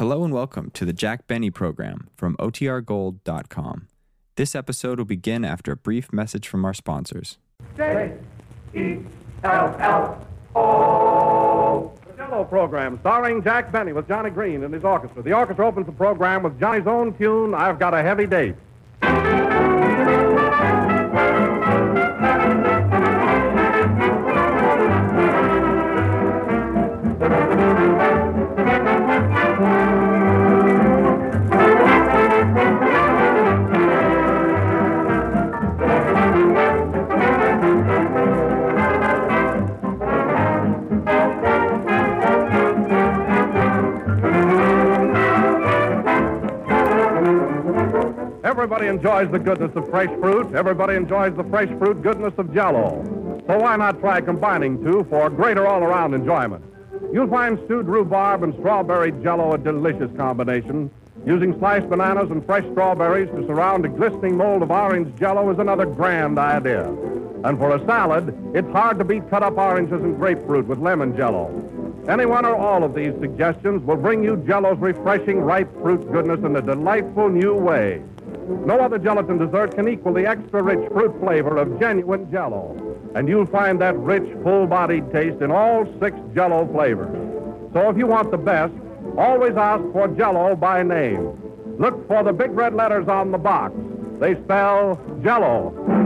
Hello and welcome to the Jack Benny program from OTRGold.com. This episode will begin after a brief message from our sponsors. J E L L O. The Jello program starring Jack Benny with Johnny Green and his orchestra. The orchestra opens the program with Johnny's own tune, I've Got a Heavy Date. Enjoys the goodness of fresh fruit. Everybody enjoys the fresh fruit goodness of Jello. So why not try combining two for greater all-around enjoyment? You'll find stewed rhubarb and strawberry Jello a delicious combination. Using sliced bananas and fresh strawberries to surround a glistening mold of orange Jello is another grand idea. And for a salad, it's hard to beat cut-up oranges and grapefruit with lemon Jello. Any one or all of these suggestions will bring you Jello's refreshing ripe fruit goodness in a delightful new way. No other gelatin dessert can equal the extra rich fruit flavor of genuine Jello. And you'll find that rich, full-bodied taste in all six Jello flavors. So if you want the best, always ask for Jello by name. Look for the big red letters on the box. They spell Jello.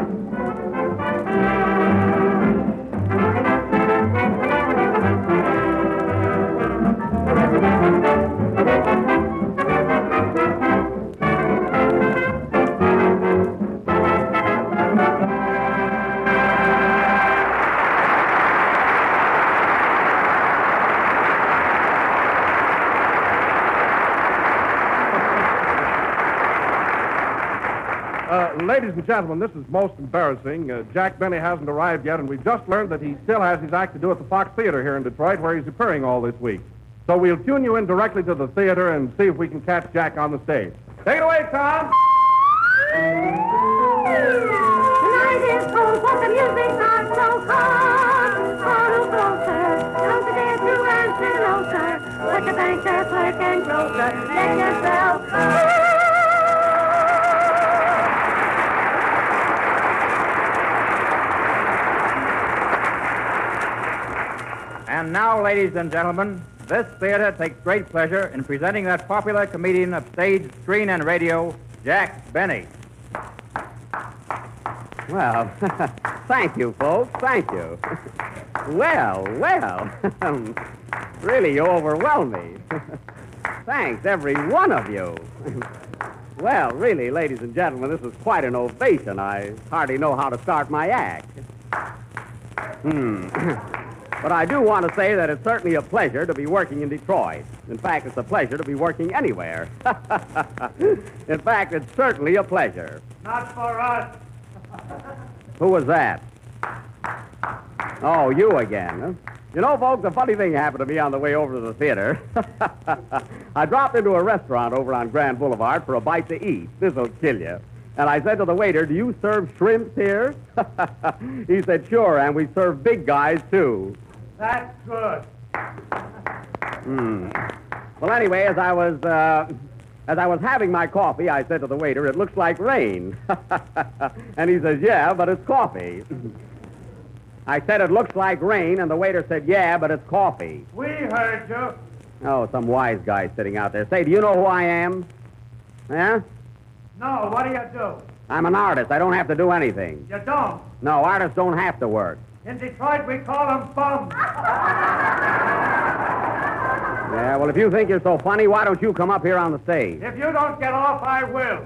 Ladies and gentlemen, this is most embarrassing. Uh, Jack Benny hasn't arrived yet, and we've just learned that he still has his act to do at the Fox Theater here in Detroit, where he's appearing all this week. So we'll tune you in directly to the theater and see if we can catch Jack on the stage. Take it away, Tom. Like a yourself. And now, ladies and gentlemen, this theater takes great pleasure in presenting that popular comedian of stage, screen, and radio, Jack Benny. Well, thank you, folks. Thank you. Well, well. really, you overwhelm me. Thanks, every one of you. well, really, ladies and gentlemen, this is quite an ovation. I hardly know how to start my act. Hmm. But I do want to say that it's certainly a pleasure to be working in Detroit. In fact, it's a pleasure to be working anywhere. in fact, it's certainly a pleasure. Not for us. Who was that? Oh, you again. Huh? You know, folks, a funny thing happened to me on the way over to the theater. I dropped into a restaurant over on Grand Boulevard for a bite to eat. This'll kill you. And I said to the waiter, Do you serve shrimps here? he said, Sure, and we serve big guys, too. That's good. Hmm. Well, anyway, as I was uh, as I was having my coffee, I said to the waiter, "It looks like rain." and he says, "Yeah, but it's coffee." I said, "It looks like rain," and the waiter said, "Yeah, but it's coffee." We heard you. Oh, some wise guy sitting out there. Say, do you know who I am? Yeah? No, what do you do? I'm an artist. I don't have to do anything. You don't. No, artists don't have to work. In Detroit, we call them bums. Yeah, well, if you think you're so funny, why don't you come up here on the stage? If you don't get off, I will.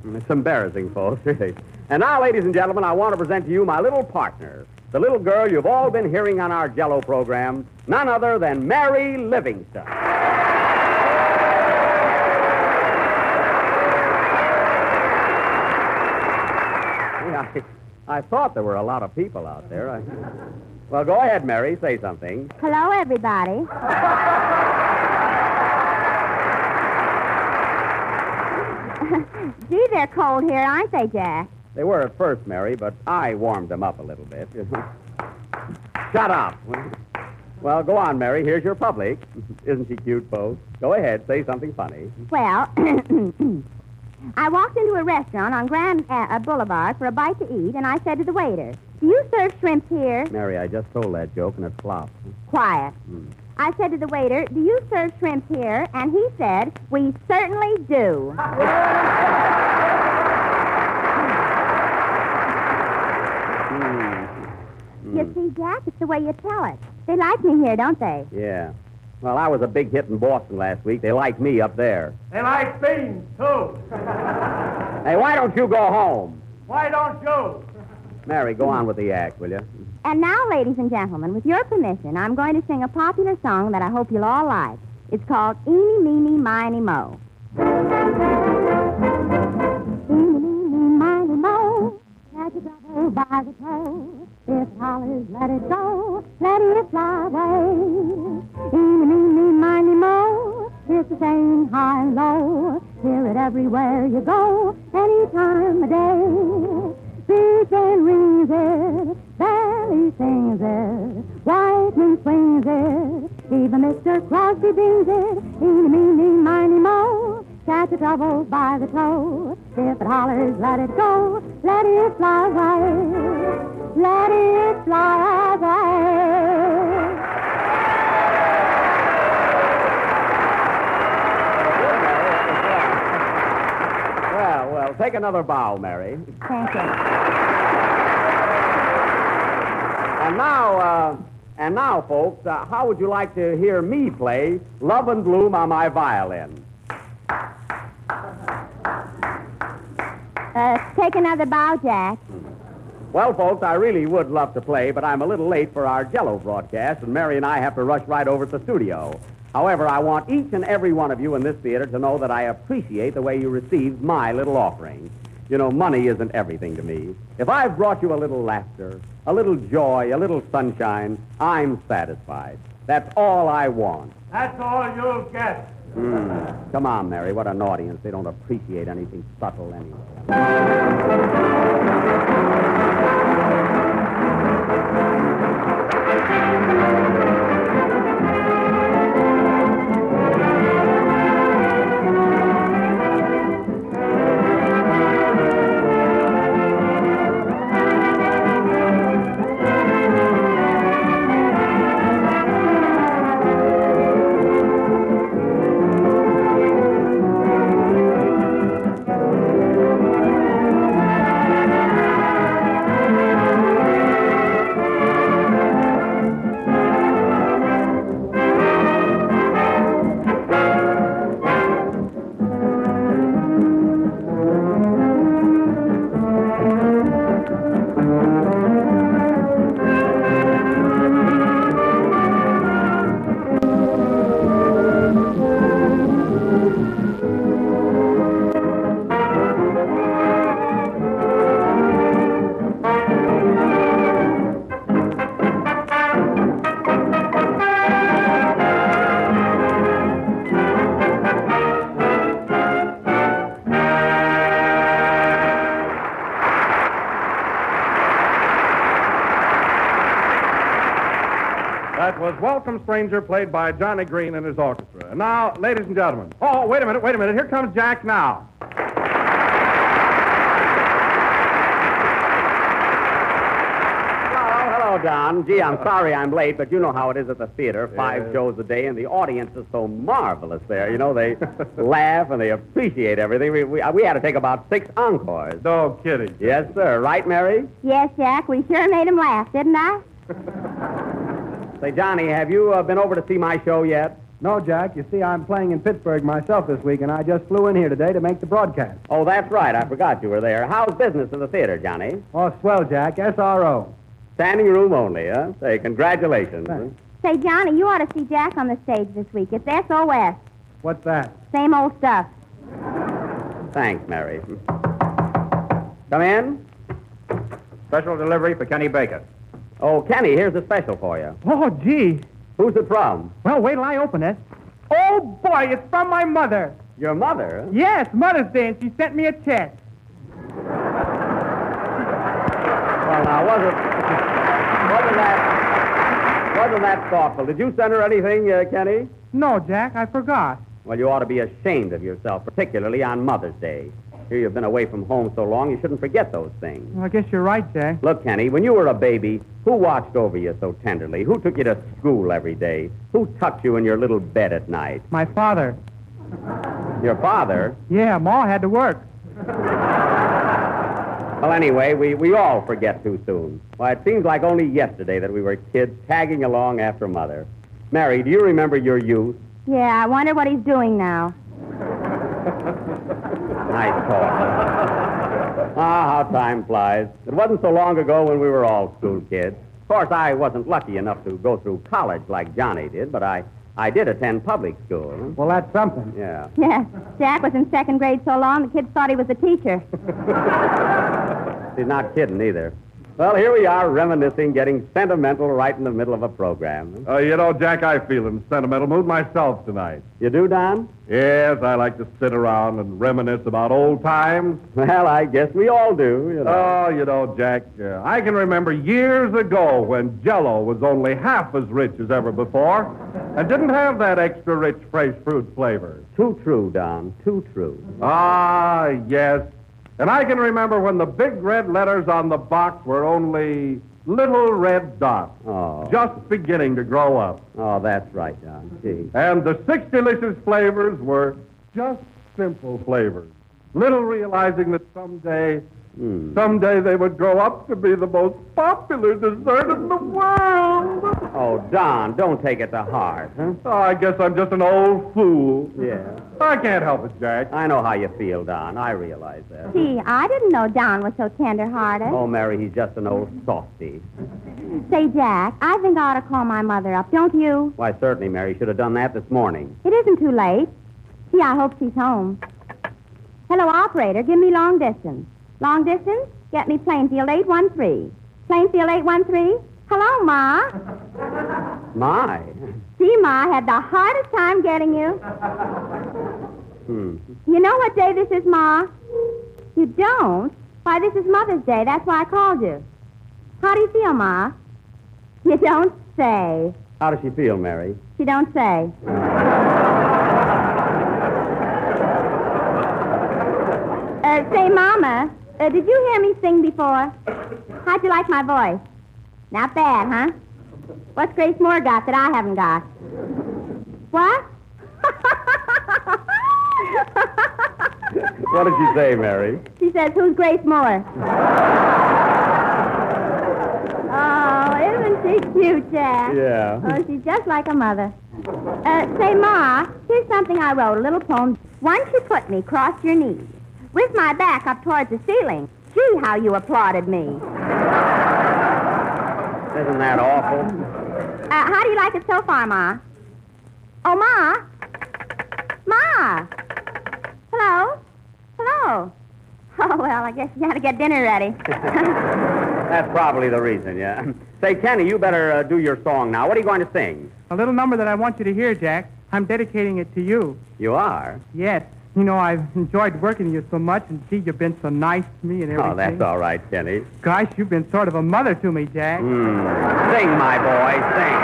Hmm, it's embarrassing, folks, really. And now, ladies and gentlemen, I want to present to you my little partner, the little girl you've all been hearing on our Jello program, none other than Mary Livingstone. I, I thought there were a lot of people out there. I... Well, go ahead, Mary. Say something. Hello, everybody. Gee, they're cold here, aren't they, Jack? They were at first, Mary, but I warmed them up a little bit. Shut up. Well, go on, Mary. Here's your public. Isn't she cute, folks? Go ahead. Say something funny. Well, I walked into a restaurant on Grand uh, uh, Boulevard for a bite to eat, and I said to the waiter, Do you serve shrimp here? Mary, I just told that joke and it flopped. Quiet. I said to the waiter, Do you serve shrimp here? And he said, We certainly do. You see, Jack, it's the way you tell it. They like me here, don't they? Yeah. Well, I was a big hit in Boston last week. They like me up there. They like beans, too. Hey, why don't you go home? Why don't you? Mary, go on with the act, will you? And now, ladies and gentlemen, with your permission, I'm going to sing a popular song that I hope you'll all like. It's called Eeny, Meeny, Miny, Mo. Eeny, meeny, miny, mo. Catch a devil by the toe. If hollers, let it go. Let it fly away. Eeny, meeny, miny, mo. It's the same high and low. Hear it everywhere you go. Any time of day. Beacon rings it, Vallee sings it, Whiteman swings it, even Mr. Crosby brings it, eeny, meeny, miny, mo, catch a trouble by the toe, if it hollers, let it go, let it fly away, let it fly away. Well, well, take another bow, Mary. Thank you. And now, uh, and now, folks, uh, how would you like to hear me play Love in Bloom on my violin? Uh, take another bow, Jack. Well, folks, I really would love to play, but I'm a little late for our Jello broadcast, and Mary and I have to rush right over to the studio. However, I want each and every one of you in this theater to know that I appreciate the way you received my little offering. You know, money isn't everything to me. If I've brought you a little laughter, a little joy, a little sunshine, I'm satisfied. That's all I want. That's all you'll get. Mm. Come on, Mary. What an audience. They don't appreciate anything subtle anyway. That Welcome Stranger, played by Johnny Green and his orchestra. And now, ladies and gentlemen. Oh, wait a minute, wait a minute. Here comes Jack now. Hello, hello, Don. Gee, I'm uh-huh. sorry I'm late, but you know how it is at the theater. Five Yes. shows a day, and the audience is so marvelous there. You know, they laugh and they appreciate everything. We, we, we had to take about six encores. No kidding. Yes, sir. Right, Mary? Yes, Jack, we sure made him laugh, didn't I? Say, Johnny, have you uh, been over to see my show yet? No, Jack. You see, I'm playing in Pittsburgh myself this week, and I just flew in here today to make the broadcast. Oh, that's right. I forgot you were there. How's business in the theater, Johnny? Oh, swell, Jack. SRO. Standing room only, huh? Say, congratulations. Thanks. Say, Johnny, you ought to see Jack on the stage this week. It's SOS. What's that? Same old stuff. Thanks, Mary. Come in. Special delivery for Kenny Baker. Oh, Kenny, here's a special for you. Oh, gee. Who's it from? Well, wait till I open it. Oh, boy, it's from my mother. Your mother? Yes, Mother's Day, and she sent me a check. Well, now, was it... Wasn't that... wasn't that thoughtful. Did you send her anything, uh, Kenny? No, Jack, I forgot. Well, you ought to be ashamed of yourself, particularly on Mother's Day. Here you've been away from home so long, you shouldn't forget those things. Well, I guess you're right, Jack. Look, Kenny, when you were a baby, who watched over you so tenderly? Who took you to school every day? Who tucked you in your little bed at night? My father. Your father? Yeah, Ma had to work. Well, anyway, we, we all forget too soon. Why, it seems like only yesterday that we were kids tagging along after Mother. Mary, do you remember your youth? Yeah, I wonder what he's doing now. Nice ah, how time flies. It wasn't so long ago when we were all school kids. Of course, I wasn't lucky enough to go through college like Johnny did, but I, I did attend public school. Well, that's something. Yeah. Yeah, Jack was in second grade so long the kids thought he was a teacher. He's not kidding either. Well, here we are reminiscing, getting sentimental right in the middle of a program. Uh, you know, Jack, I feel in sentimental mood myself tonight. You do, Don? Yes, I like to sit around and reminisce about old times. Well, I guess we all do, you know. Oh, you know, Jack, uh, I can remember years ago when Jello was only half as rich as ever before and didn't have that extra rich fresh fruit flavor. Too true, Don. Too true. Ah, yes. And I can remember when the big red letters on the box were only little red dots, Oh. just beginning to grow up. Oh, that's right, Don. Gee. And the six delicious flavors were just simple flavors, little realizing that someday, Hmm. someday they would grow up to be the most popular dessert in the world. Oh, Don, don't take it to heart, huh? Oh, I guess I'm just an old fool. Yeah. I can't help it, Jack. I know how you feel, Don. I realize that. Gee, I didn't know Don was so tender-hearted. Oh, Mary, he's just an old softy. Say, Jack, I think I ought to call my mother up, don't you? Why, certainly, Mary. Should have done that this morning. It isn't too late. Gee, I hope she's home. Hello, operator. Give me long distance. Long distance? Get me Plainfield 813. Plainfield 813? Hello, Ma. My. See, Ma, I had the hardest time getting you. Hmm. You know what day this is, Ma? You don't? Why, this is Mother's Day. That's why I called you. How do you feel, Ma? You don't say. How does she feel, Mary? She don't say. Uh, say, Mama, uh, did you hear me sing before? How'd you like my voice? Not bad, huh? What's Grace Moore got that I haven't got? What? What did she say, Mary? She says, who's Grace Moore? oh, isn't she cute, Jack? Yeah. Oh, she's just like a mother. Uh, say, Ma, here's something I wrote, a little poem. Once you put me cross your knees, with my back up towards the ceiling. Gee, how you applauded me. Isn't that awful? Uh, how do you like it so far, Ma? Oh, Ma? Ma? Hello? Hello? Oh, well, I guess you got to get dinner ready. That's probably the reason, yeah. Say, Kenny, you better uh, do your song now. What are you going to sing? A little number that I want you to hear, Jack. I'm dedicating it to you. You are? Yes. You know, I've enjoyed working with you so much, and gee, you've been so nice to me and everything. Oh, that's all right, Kenny. Gosh, you've been sort of a mother to me, Jack. Mm. Sing, my boy, sing.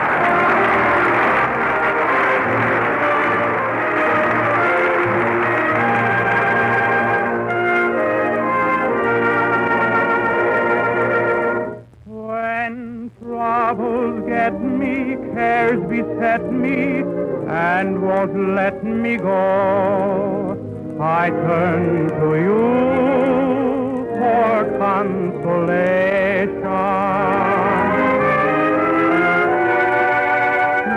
When troubles get me, cares beset me, and won't let me go, I turn to you for consolation.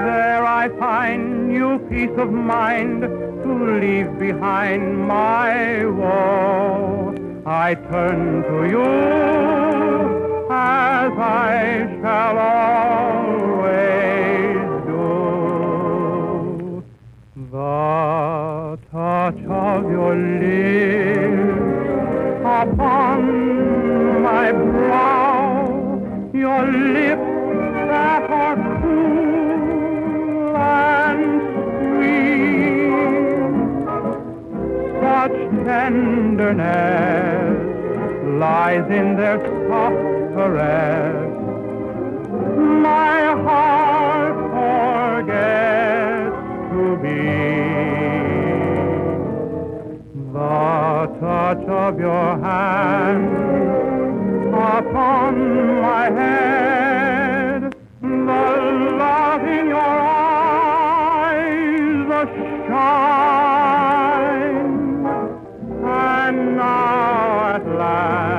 There I find new peace of mind to leave behind my woe. I turn to you as I shall always touch of your lips upon my brow, your lips that are cool and sweet such tenderness lies in their soft caress. My heart The touch of your hand upon my head, the love in your eyes, the shine. And now at last,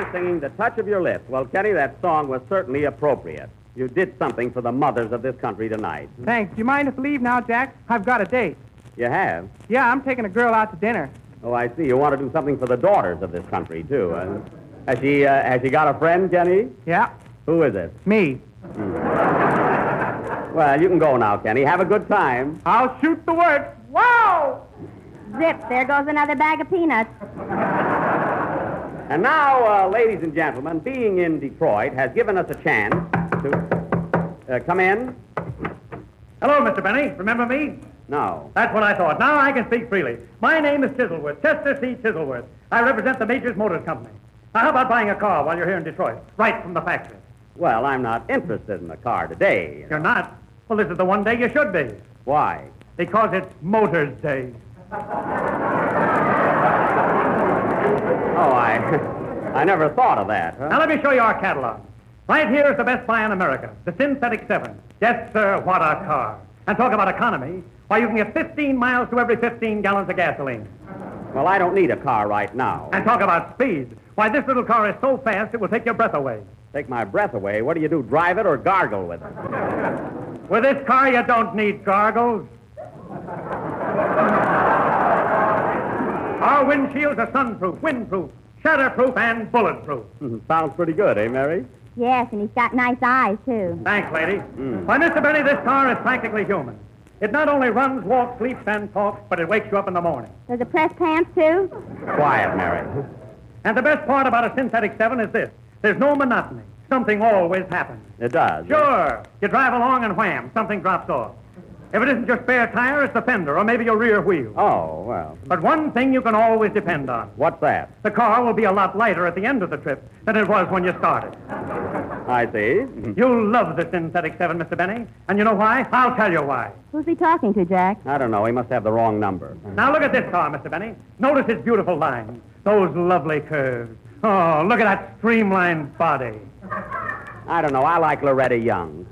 Kenny Baker singing The Touch of Your Lips. Well, Kenny, that song was certainly appropriate. You did something for the mothers of this country tonight. Thanks. Do you mind if I leave now, Jack? I've got a date. You have? Yeah, I'm taking a girl out to dinner. Oh, I see. You want to do something for the daughters of this country, too. Uh, has, she, uh, has she got a friend, Kenny? Yeah, Who is it? me. Well, you can go now, Kenny. Have a good time. I'll shoot the works. Wow! Zip, there goes another bag of peanuts. And now, uh, ladies and gentlemen, being in Detroit has given us a chance to uh, come in. Hello, Mr. Benny. Remember me? No. That's what I thought. Now I can speak freely. My name is Chiselworth, Chester C. Chiselworth. I represent the Majors Motors Company. Now, how about buying a car while you're here in Detroit, right from the factory? Well, I'm not interested in a car today. You're not? Well, this is the one day you should be, Why? because it's Motors Day. Oh, I, I never thought of that. Huh? Now, let me show you our catalog. Right here is the best buy in America, the Synthetic 7. Yes, sir, what a car. And talk about economy. Why, you can get 15 miles to every 15 gallons of gasoline. Well, I don't need a car right now. And talk about speed. Why, this little car is so fast it will take your breath away. Take my breath away. What do you do? Drive it or gargle with it? With this car, you don't need gargles. Our windshields are sunproof, windproof, shatterproof, and bulletproof. Mm-hmm. Sounds pretty good, eh, Mary? Yes, and he's got nice eyes, too. Thanks, lady. Mm. Why, Mr. Benny, this car is practically human. It not only runs, walks, sleeps, and talks, but it wakes you up in the morning. Does it press pants, too? Quiet, Mary. And the best part about a Synthetic 7 is this there's no monotony. Something always happens. It does. Eh? Sure. You drive along and wham, something drops off. If it isn't your spare tire, it's the fender or maybe your rear wheel. Oh, well. But one thing you can always depend on What's that? the car will be a lot lighter at the end of the trip than it was when you started. I see. You'll love the Synthetic 7, Mr. Benny. And you know why? I'll tell you why. Who's he talking to, Jack? I don't know. He must have the wrong number. Now look at this car, Mr. Benny. Notice its beautiful lines, those lovely curves. Oh, look at that streamlined body. I don't know. I like Loretta Young.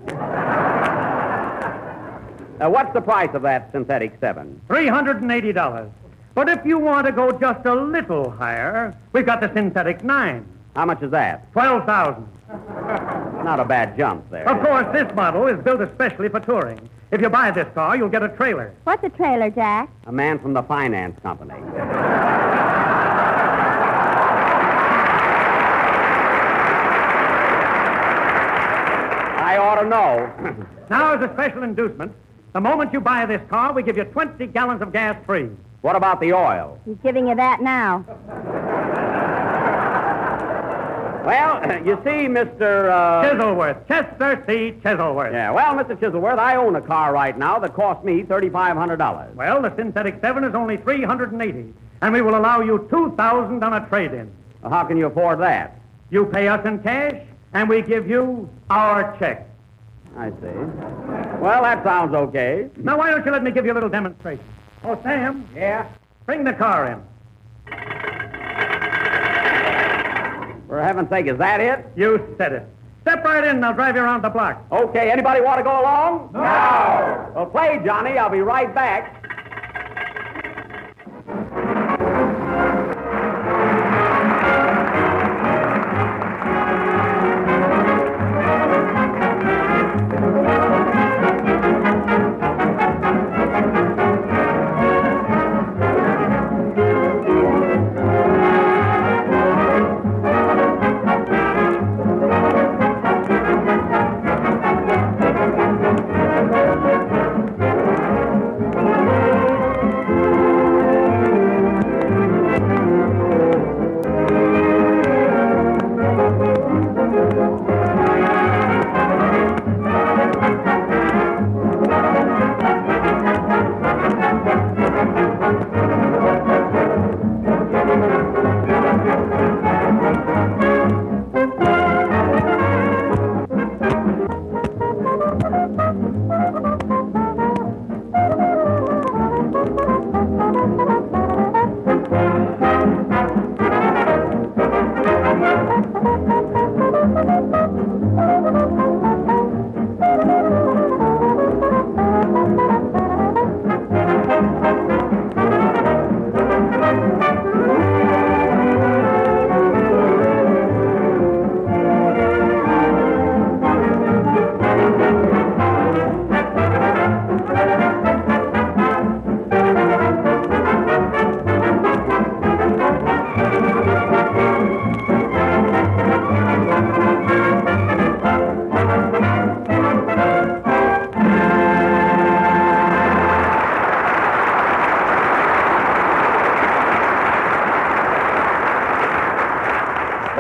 Uh, what's the price of that synthetic 7? $380. But if you want to go just a little higher, we've got the Synthetic 9. How much is that? 12000 Not a bad jump there. Of course, this model is built especially for touring. If you buy this car, you'll get a trailer. What's a trailer, Jack? A man from the finance company. I ought to know. Now, as a special inducement, the moment you buy this car, we give you 20 gallons of gas free. what about the oil? He's giving you that now. Well, you see, Mr. Uh... Chiselworth, Chester C. Chiselworth. Yeah, well, Mr. Chiselworth, I own a car right now that cost me $3,500. Well, the Synthetic 7 is only 380 and we will allow you 2000 on a trade-in. Well, how can you afford that? You pay us in cash, and we give you our check. I see. Well, that sounds okay. Now, why don't you let me give you a little demonstration? Oh, Sam. Yeah? Bring the car in. For heaven's sake, is that it? You said it. Step right in, and I'll drive you around the block. Okay, anybody want to go along? No! Well, play, Johnny. I'll be right back.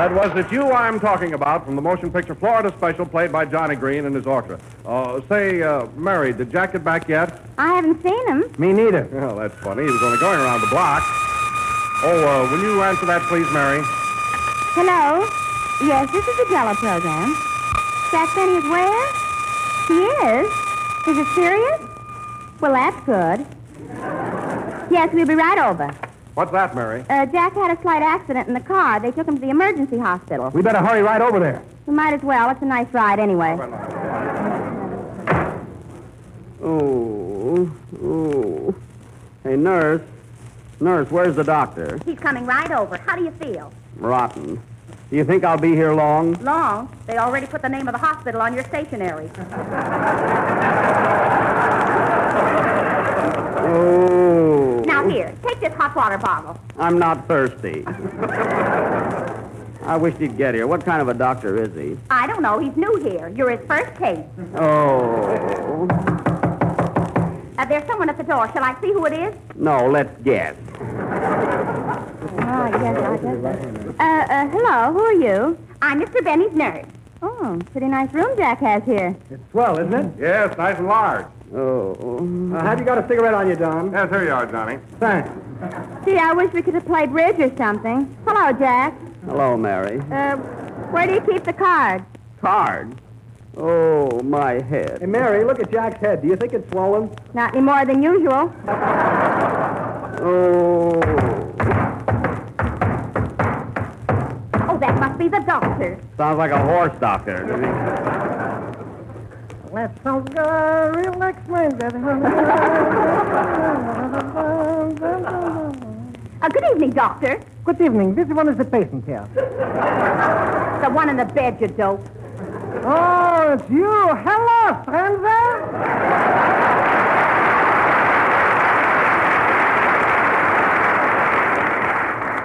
That was It's You I'm Talking About from the motion picture Florida Special played by Johnny Green and his orchestra. Uh, say, uh, Mary, did Jack get back yet? I haven't seen him. Me neither. Well, that's funny. He was only going around the block. Oh, uh, will you answer that, please, Mary? Hello? Yes, this is the Jello program. Jack Benny is where? He is? Is it serious? Well, that's good. Yes, we'll be right over. What's that, Mary? Uh, Jack had a slight accident in the car. They took him to the emergency hospital. We better hurry right over there. We might as well. It's a nice ride anyway. Oh, oh. Hey, nurse. Nurse, where's the doctor? He's coming right over. How do you feel? Rotten. Do you think I'll be here long? Long. They already put the name of the hospital on your stationery. Oh. Now, here, take this hot water bottle. I'm not thirsty. I wish he'd get here. What kind of a doctor is he? I don't know. He's new here. You're his first case. Oh. Uh, there's someone at the door. Shall I see who it is? No, let's guess. Oh, yes, I guess. Uh, uh, hello. Who are you? I'm Mr. Benny's nurse. Oh, pretty nice room Jack has here. It's swell, isn't it? Yes, nice and large. Oh. Uh, have you got a cigarette on you, Don? Yes, here you are, Johnny. Thanks. Gee, I wish we could have played bridge or something. Hello, Jack. Hello, Mary. Uh, where do you keep the card? Card. Oh, my head. Hey, Mary, look at Jack's head. Do you think it's swollen? Not any more than usual. Oh. Oh, that must be the doctor. Sounds like a horse doctor. doesn't it? Let's all go relax, mind Uh, good evening, doctor. Good evening. This one is the patient here. The one in the bed, you dope. Oh, it's you. Hello, stranger.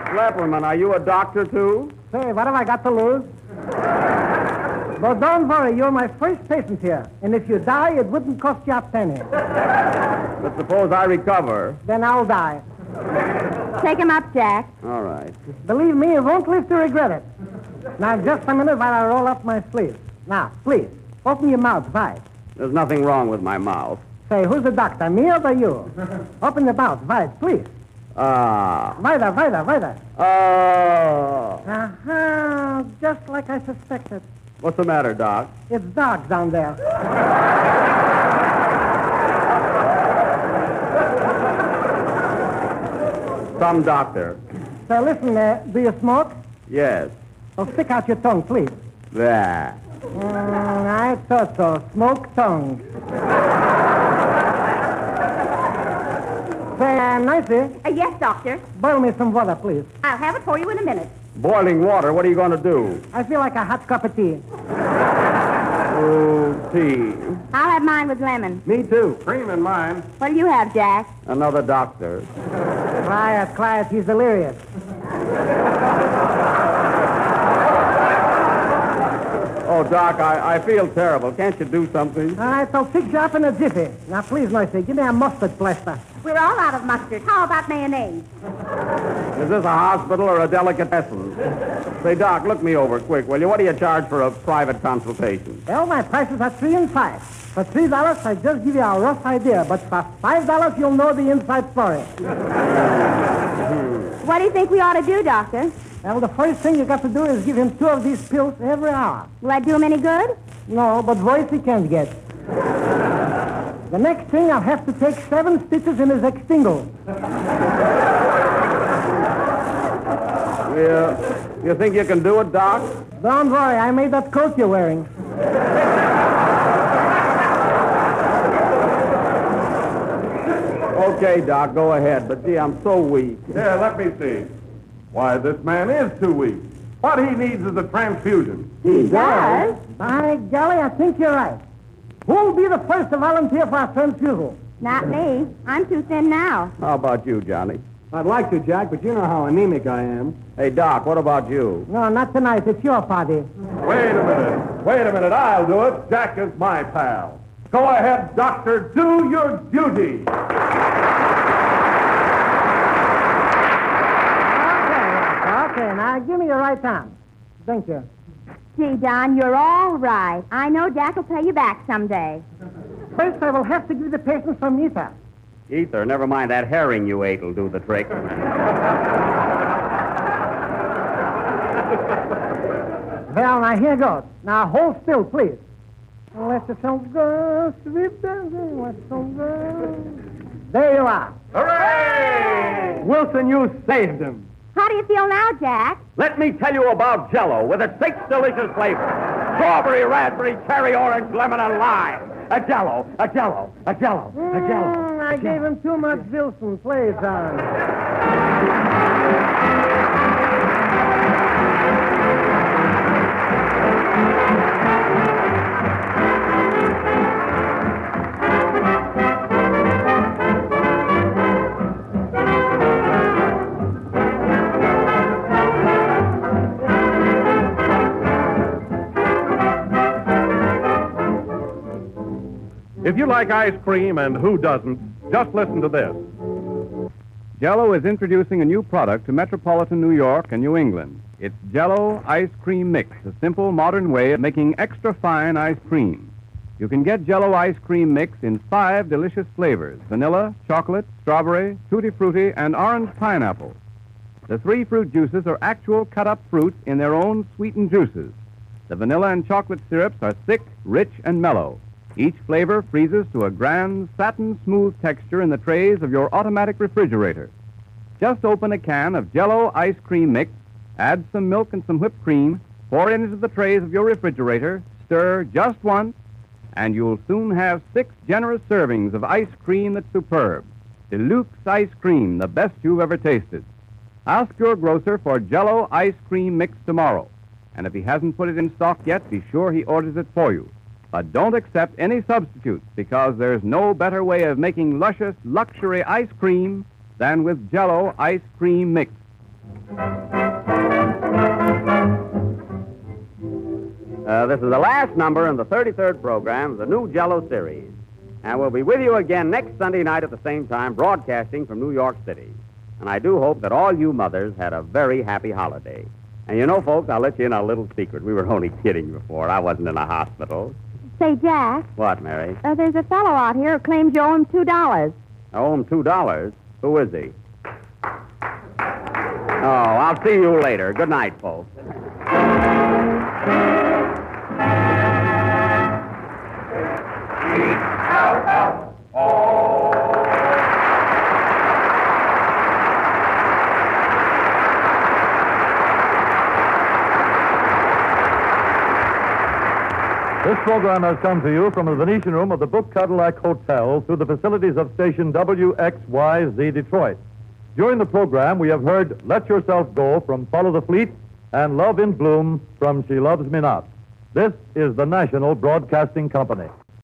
Schlepperman, are you a doctor, too? Say, what have I got to lose? But don't worry, you're my first patient here. And if you die, it wouldn't cost you a penny. But suppose I recover. Then I'll die. Take him up, Jack. All right. Believe me, you won't live to regret it. Now, just a minute while I roll up my sleeves. Now, please, open your mouth wide. There's nothing wrong with my mouth. Say, who's the doctor, me or the you? Open your mouth wide, please. Ah. Wider, wider, wider. Oh. Uh-huh, just like I suspected. What's the matter, Doc? It's dogs down there. Some doctor. So listen, uh, do you smoke? Yes. Well, stick out your tongue, please. There. Mm, I thought so. Smoke tongue. Say, uh, Nancy, Uh, yes, doctor. boil me some water, please. I'll have it for you in a minute. Boiling water, what are you going to do? I feel like a hot cup of tea. Oh, tea. I'll have mine with lemon. Me too. Cream in mine. What do you have, Jack? Another doctor. Quiet, quiet, he's delirious. Oh, Doc, I, I feel terrible. Can't you do something? All right, so fix you up in a jiffy. Now, please, Nancy, give me a mustard plaster. We're all out of mustard. How about mayonnaise? Is this a hospital or a delicatessen? Say, Doc, look me over quick, will you? What do you charge for a private consultation? Well, my prices are three and five. For three dollars, I just give you a rough idea, but for five dollars, you'll know the inside story. Hmm. What do you think we ought to do, doctor? Well, the first thing you got to do is give him two of these pills every hour. Will that do him any good? No, but voice he can't get. The next thing, I'll have to take seven stitches in his extingle. You, you think you can do it, Doc? Don't worry, I made that coat you're wearing. Okay, Doc, go ahead. But, gee, I'm so weak. Yeah, let me see. Why, this man is too weak. What he needs is a transfusion. He does? By golly, I think you're right. Who'll be the first to volunteer for a transfusion? Not me. I'm too thin now. How about you, Johnny? I'd like to, Jack, but you know how anemic I am. Hey, Doc, what about you? No, not tonight. It's your party. Wait a minute. Wait a minute. I'll do it. Jack is my pal. Go ahead, doctor. Do your duty. Okay, okay. Now give me your right arm. Thank you. Gee, Don, you're all right. I know Jack will pay you back someday. First, I will have to give the patient some ether. Ether, never mind that herring you ate will do the trick. Well, now here goes. Now hold still, please. Let the song go, sweet baby, let the song go. There you are. Hooray! Wilson, you saved him. How do you feel now, Jack? Let me tell you about Jello with its six delicious flavors: strawberry, raspberry, cherry, orange, lemon, and lime. A Jello, a Jello, a Jello, a Jello. Mm, I gave him too much Wilson. Play it on. If you like ice cream, and who doesn't, just listen to this. Jello is introducing a new product to metropolitan New York and New England. It's Jello Ice Cream Mix, a simple, modern way of making extra fine ice cream. You can get Jello Ice Cream Mix in five delicious flavors vanilla, chocolate, strawberry, tutti frutti, and orange pineapple. The three fruit juices are actual cut up fruits in their own sweetened juices. The vanilla and chocolate syrups are thick, rich, and mellow. Each flavor freezes to a grand, satin smooth texture in the trays of your automatic refrigerator. Just open a can of Jello ice cream mix, add some milk and some whipped cream, pour it into the trays of your refrigerator, stir just once, and you'll soon have six generous servings of ice cream that's superb. Deluxe ice cream, the best you've ever tasted. Ask your grocer for Jello ice cream mix tomorrow. And if he hasn't put it in stock yet, be sure he orders it for you. But don't accept any substitutes because there's no better way of making luscious luxury ice cream than with Jello ice cream mix. Uh, this is the last number in the 33rd program of the new Jello series. And we'll be with you again next Sunday night at the same time, broadcasting from New York City. And I do hope that all you mothers had a very happy holiday. And you know, folks, I'll let you in on a little secret. We were only kidding before. I wasn't in a hospital. Say, Jack, What, Mary? uh, there's a fellow out here who claims you owe him two dollars. I owe him two dollars. Who is he? Oh, I'll see you later. Good night, folks. Program has come to you from the Venetian room of the Book Cadillac Hotel through the facilities of station WXYZ Detroit. During the program, we have heard Let Yourself Go from Follow the Fleet and Love in Bloom from She Loves Me Not. This is the National Broadcasting Company.